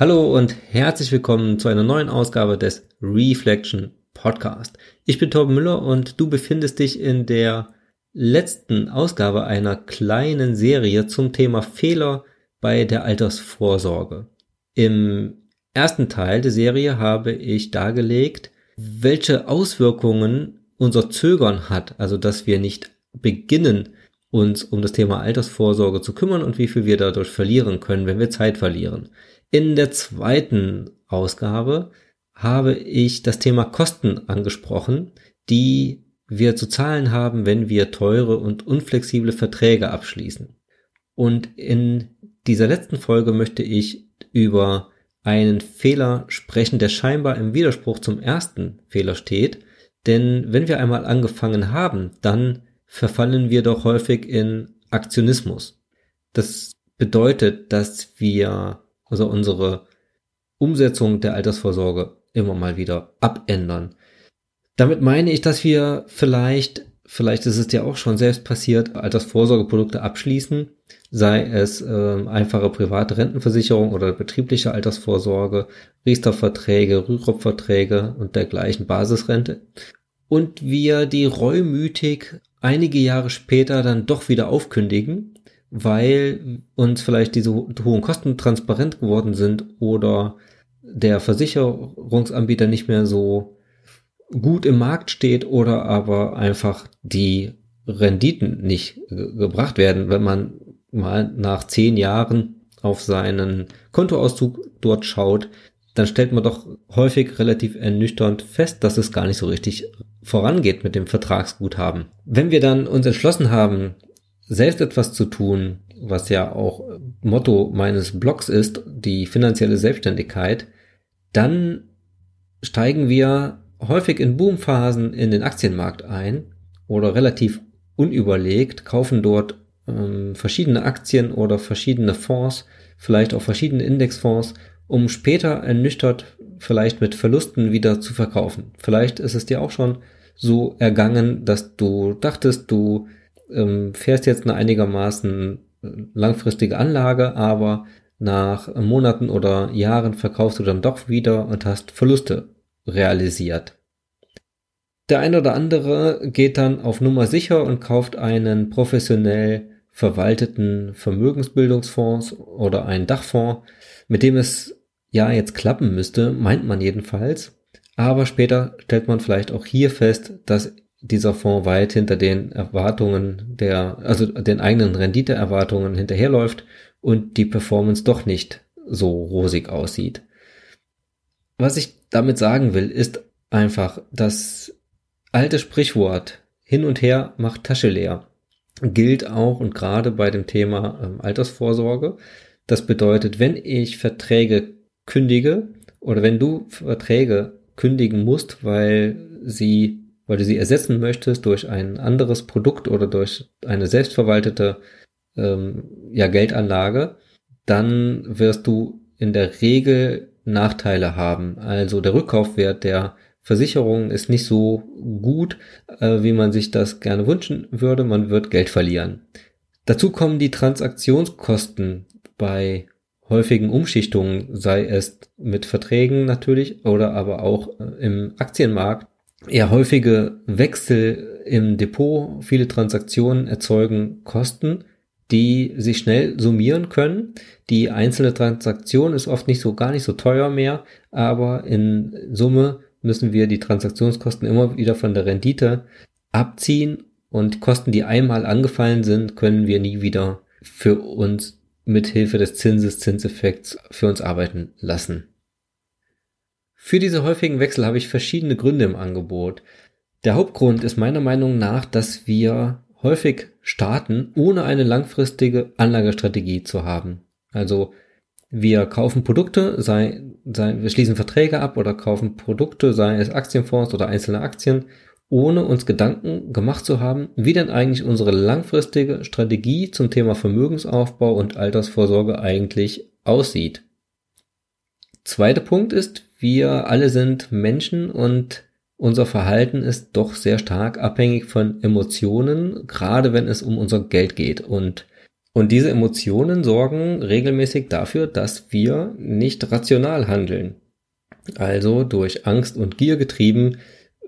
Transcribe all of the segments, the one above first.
Hallo und herzlich willkommen zu einer neuen Ausgabe des Reflection Podcast. Ich bin Torben Müller und du befindest dich in der letzten Ausgabe einer kleinen Serie zum Thema Fehler bei der Altersvorsorge. Im ersten Teil der Serie habe ich dargelegt, welche Auswirkungen unser Zögern hat, also dass wir nicht beginnen, uns um das Thema Altersvorsorge zu kümmern und wie viel wir dadurch verlieren können, wenn wir Zeit verlieren. In der zweiten Ausgabe habe ich das Thema Kosten angesprochen, die wir zu zahlen haben, wenn wir teure und unflexible Verträge abschließen. Und in dieser letzten Folge möchte ich über einen Fehler sprechen, der scheinbar im Widerspruch zum ersten Fehler steht. Denn wenn wir einmal angefangen haben, dann verfallen wir doch häufig in Aktionismus. Das bedeutet, dass wir also unsere Umsetzung der Altersvorsorge immer mal wieder abändern. Damit meine ich, dass wir vielleicht, vielleicht ist es dir auch schon selbst passiert, Altersvorsorgeprodukte abschließen, sei es äh, einfache private Rentenversicherung oder betriebliche Altersvorsorge, Riester-Verträge, Rürup-Verträge und dergleichen Basisrente. Und wir die reumütig einige Jahre später dann doch wieder aufkündigen, weil uns vielleicht diese hohen Kosten transparent geworden sind oder der Versicherungsanbieter nicht mehr so gut im Markt steht oder aber einfach die Renditen nicht gebracht werden, wenn man mal nach zehn Jahren auf seinen Kontoauszug dort schaut, dann stellt man doch häufig relativ ernüchternd fest, dass es gar nicht so richtig vorangeht mit dem Vertragsguthaben. Wenn wir dann uns entschlossen haben, selbst etwas zu tun, was ja auch Motto meines Blogs ist, die finanzielle Selbstständigkeit, dann steigen wir häufig in Boomphasen in den Aktienmarkt ein oder relativ unüberlegt, kaufen dort ähm, verschiedene Aktien oder verschiedene Fonds, vielleicht auch verschiedene Indexfonds, um später ernüchtert vielleicht mit Verlusten wieder zu verkaufen. Vielleicht ist es dir auch schon so ergangen, dass du dachtest, du ähm, fährst jetzt eine einigermaßen äh, langfristige Anlage, aber nach Monaten oder Jahren verkaufst du dann doch wieder und hast Verluste realisiert. Der ein oder andere geht dann auf Nummer sicher und kauft einen professionell verwalteten Vermögensbildungsfonds oder einen Dachfonds, mit dem es ja jetzt klappen müsste, meint man jedenfalls. Aber später stellt man vielleicht auch hier fest, dass dieser Fonds weit hinter den Erwartungen der, also den eigenen Renditeerwartungen hinterherläuft und die Performance doch nicht so rosig aussieht. Was ich damit sagen will, ist einfach, das alte Sprichwort hin und her macht Tasche leer gilt auch und gerade bei dem Thema ähm, Altersvorsorge. Das bedeutet, wenn ich Verträge kündige oder wenn du Verträge kündigen musst, weil sie, weil du sie ersetzen möchtest durch ein anderes Produkt oder durch eine selbstverwaltete ähm, ja, Geldanlage, dann wirst du in der Regel Nachteile haben. Also der Rückkaufwert der Versicherung ist nicht so gut, äh, wie man sich das gerne wünschen würde. Man wird Geld verlieren. Dazu kommen die Transaktionskosten bei häufigen Umschichtungen, sei es mit Verträgen natürlich oder aber auch äh, im Aktienmarkt. Eher häufige Wechsel im Depot, viele Transaktionen erzeugen Kosten, die sich schnell summieren können. Die einzelne Transaktion ist oft nicht so gar nicht so teuer mehr, aber in Summe müssen wir die Transaktionskosten immer wieder von der Rendite abziehen und Kosten, die einmal angefallen sind, können wir nie wieder für uns mit Hilfe des Zinseszinseffekts für uns arbeiten lassen. Für diese häufigen Wechsel habe ich verschiedene Gründe im Angebot. Der Hauptgrund ist meiner Meinung nach, dass wir häufig starten, ohne eine langfristige Anlagestrategie zu haben. Also wir kaufen Produkte, sei, sei, wir schließen Verträge ab oder kaufen Produkte, sei es Aktienfonds oder einzelne Aktien, ohne uns Gedanken gemacht zu haben, wie denn eigentlich unsere langfristige Strategie zum Thema Vermögensaufbau und Altersvorsorge eigentlich aussieht. Zweiter Punkt ist, wir alle sind Menschen und unser Verhalten ist doch sehr stark abhängig von Emotionen, gerade wenn es um unser Geld geht. Und Und diese Emotionen sorgen regelmäßig dafür, dass wir nicht rational handeln. Also durch Angst und Gier getrieben.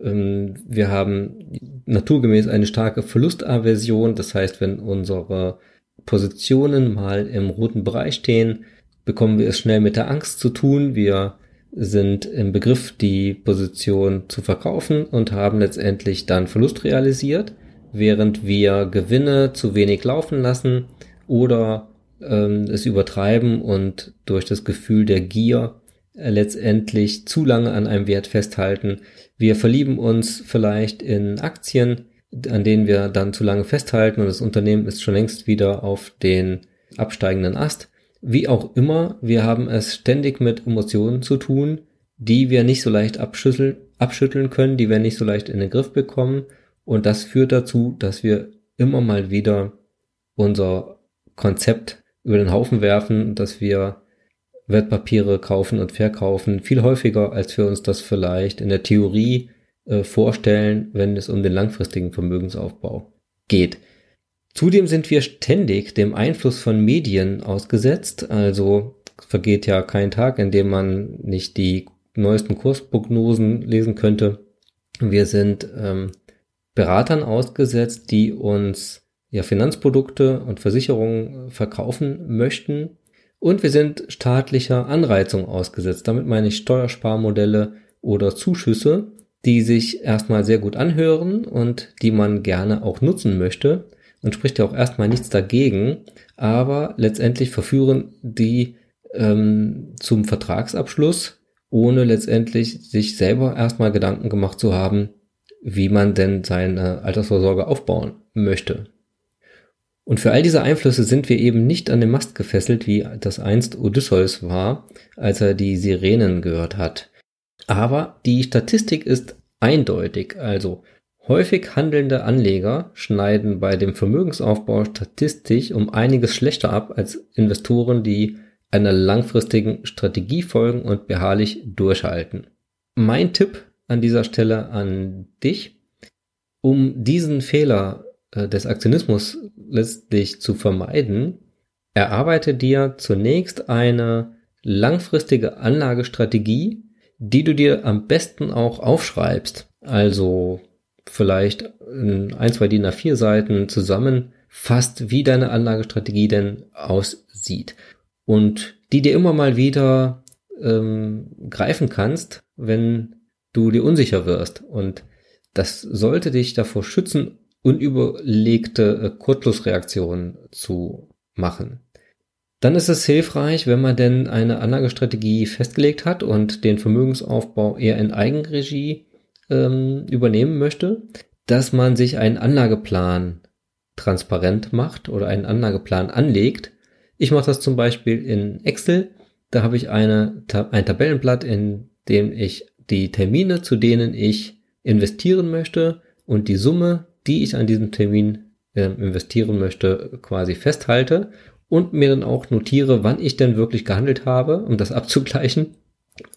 Ähm, wir haben naturgemäß eine starke Verlustaversion. Das heißt, wenn unsere Positionen mal im roten Bereich stehen, bekommen wir es schnell mit der Angst zu tun. Wir sind im Begriff, die Position zu verkaufen und haben letztendlich dann Verlust realisiert, während wir Gewinne zu wenig laufen lassen oder ähm, es übertreiben und durch das Gefühl der Gier äh, letztendlich zu lange an einem Wert festhalten. Wir verlieben uns vielleicht in Aktien, an denen wir dann zu lange festhalten und das Unternehmen ist schon längst wieder auf den absteigenden Ast wie auch immer, wir haben es ständig mit Emotionen zu tun, die wir nicht so leicht abschütteln, abschütteln können, die wir nicht so leicht in den Griff bekommen. Und das führt dazu, dass wir immer mal wieder unser Konzept über den Haufen werfen, dass wir Wertpapiere kaufen und verkaufen, viel häufiger, als wir uns das vielleicht in der Theorie äh, vorstellen, wenn es um den langfristigen Vermögensaufbau geht. Zudem sind wir ständig dem Einfluss von Medien ausgesetzt. Also vergeht ja kein Tag, in dem man nicht die neuesten Kursprognosen lesen könnte. Wir sind ähm, Beratern ausgesetzt, die uns ja Finanzprodukte und Versicherungen verkaufen möchten. Und wir sind staatlicher Anreizung ausgesetzt. Damit meine ich Steuersparmodelle oder Zuschüsse, die sich erstmal sehr gut anhören und die man gerne auch nutzen möchte und spricht ja auch erstmal nichts dagegen, aber letztendlich verführen die ähm, zum Vertragsabschluss, ohne letztendlich sich selber erstmal Gedanken gemacht zu haben, wie man denn seine Altersvorsorge aufbauen möchte. Und für all diese Einflüsse sind wir eben nicht an den Mast gefesselt, wie das einst Odysseus war, als er die Sirenen gehört hat. Aber die Statistik ist eindeutig, also Häufig handelnde Anleger schneiden bei dem Vermögensaufbau statistisch um einiges schlechter ab als Investoren, die einer langfristigen Strategie folgen und beharrlich durchhalten. Mein Tipp an dieser Stelle an dich, um diesen Fehler äh, des Aktionismus letztlich zu vermeiden, erarbeite dir zunächst eine langfristige Anlagestrategie, die du dir am besten auch aufschreibst. Also vielleicht in ein, zwei DIN A4 Seiten zusammenfasst, wie deine Anlagestrategie denn aussieht. Und die dir immer mal wieder ähm, greifen kannst, wenn du dir unsicher wirst. Und das sollte dich davor schützen, unüberlegte äh, Kurzschlussreaktionen zu machen. Dann ist es hilfreich, wenn man denn eine Anlagestrategie festgelegt hat und den Vermögensaufbau eher in Eigenregie ähm, übernehmen möchte, dass man sich einen Anlageplan transparent macht oder einen Anlageplan anlegt. Ich mache das zum Beispiel in Excel. Da habe ich eine, ein Tabellenblatt, in dem ich die Termine, zu denen ich investieren möchte und die Summe, die ich an diesem Termin äh, investieren möchte, quasi festhalte und mir dann auch notiere, wann ich denn wirklich gehandelt habe, um das abzugleichen.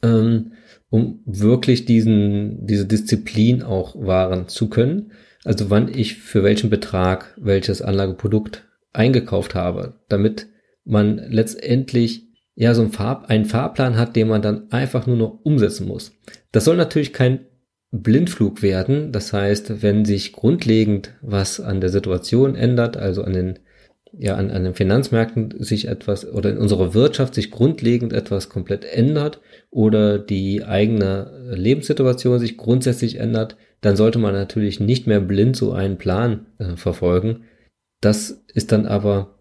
Ähm, um wirklich diesen, diese Disziplin auch wahren zu können. Also wann ich für welchen Betrag welches Anlageprodukt eingekauft habe, damit man letztendlich ja so einen, Farb, einen Fahrplan hat, den man dann einfach nur noch umsetzen muss. Das soll natürlich kein Blindflug werden. Das heißt, wenn sich grundlegend was an der Situation ändert, also an den ja an, an den Finanzmärkten sich etwas oder in unserer Wirtschaft sich grundlegend etwas komplett ändert oder die eigene Lebenssituation sich grundsätzlich ändert, dann sollte man natürlich nicht mehr blind so einen Plan äh, verfolgen. Das ist dann aber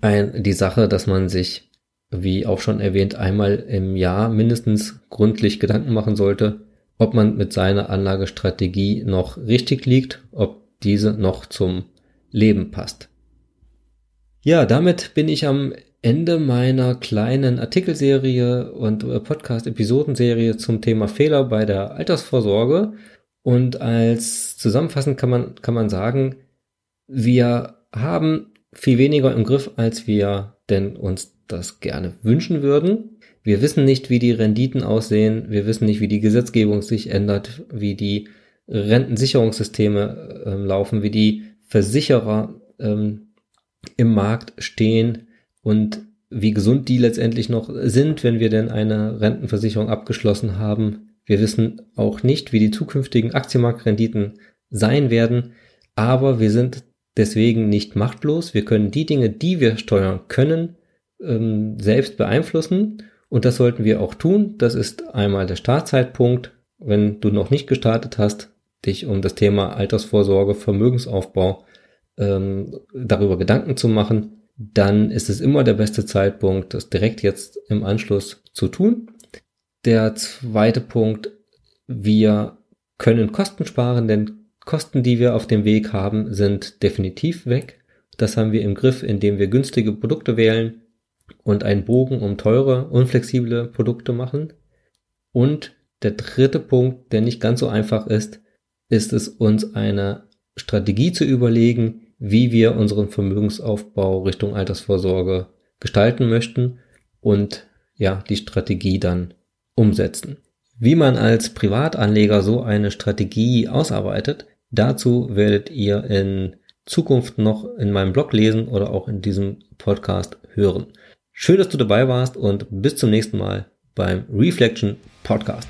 ein, die Sache, dass man sich, wie auch schon erwähnt, einmal im Jahr mindestens gründlich Gedanken machen sollte, ob man mit seiner Anlagestrategie noch richtig liegt, ob diese noch zum Leben passt. Ja, damit bin ich am Ende meiner kleinen Artikelserie und äh, Podcast-Episodenserie zum Thema Fehler bei der Altersvorsorge. Und als zusammenfassend kann man, kann man sagen, wir haben viel weniger im Griff, als wir denn uns das gerne wünschen würden. Wir wissen nicht, wie die Renditen aussehen. Wir wissen nicht, wie die Gesetzgebung sich ändert, wie die Rentensicherungssysteme äh, laufen, wie die Versicherer ähm, im Markt stehen und wie gesund die letztendlich noch sind, wenn wir denn eine Rentenversicherung abgeschlossen haben. Wir wissen auch nicht, wie die zukünftigen Aktienmarktrenditen sein werden, aber wir sind deswegen nicht machtlos. Wir können die Dinge, die wir steuern können, ähm, selbst beeinflussen und das sollten wir auch tun. Das ist einmal der Startzeitpunkt, wenn du noch nicht gestartet hast, dich um das Thema Altersvorsorge, Vermögensaufbau ähm, darüber Gedanken zu machen, dann ist es immer der beste Zeitpunkt, das direkt jetzt im Anschluss zu tun. Der zweite Punkt, wir können Kosten sparen, denn Kosten, die wir auf dem Weg haben, sind definitiv weg. Das haben wir im Griff, indem wir günstige Produkte wählen und einen Bogen um teure, unflexible Produkte machen. Und der dritte Punkt, der nicht ganz so einfach ist, ist es uns eine Strategie zu überlegen, wie wir unseren Vermögensaufbau Richtung Altersvorsorge gestalten möchten und ja, die Strategie dann umsetzen. Wie man als Privatanleger so eine Strategie ausarbeitet, dazu werdet ihr in Zukunft noch in meinem Blog lesen oder auch in diesem Podcast hören. Schön, dass du dabei warst und bis zum nächsten Mal beim Reflection Podcast.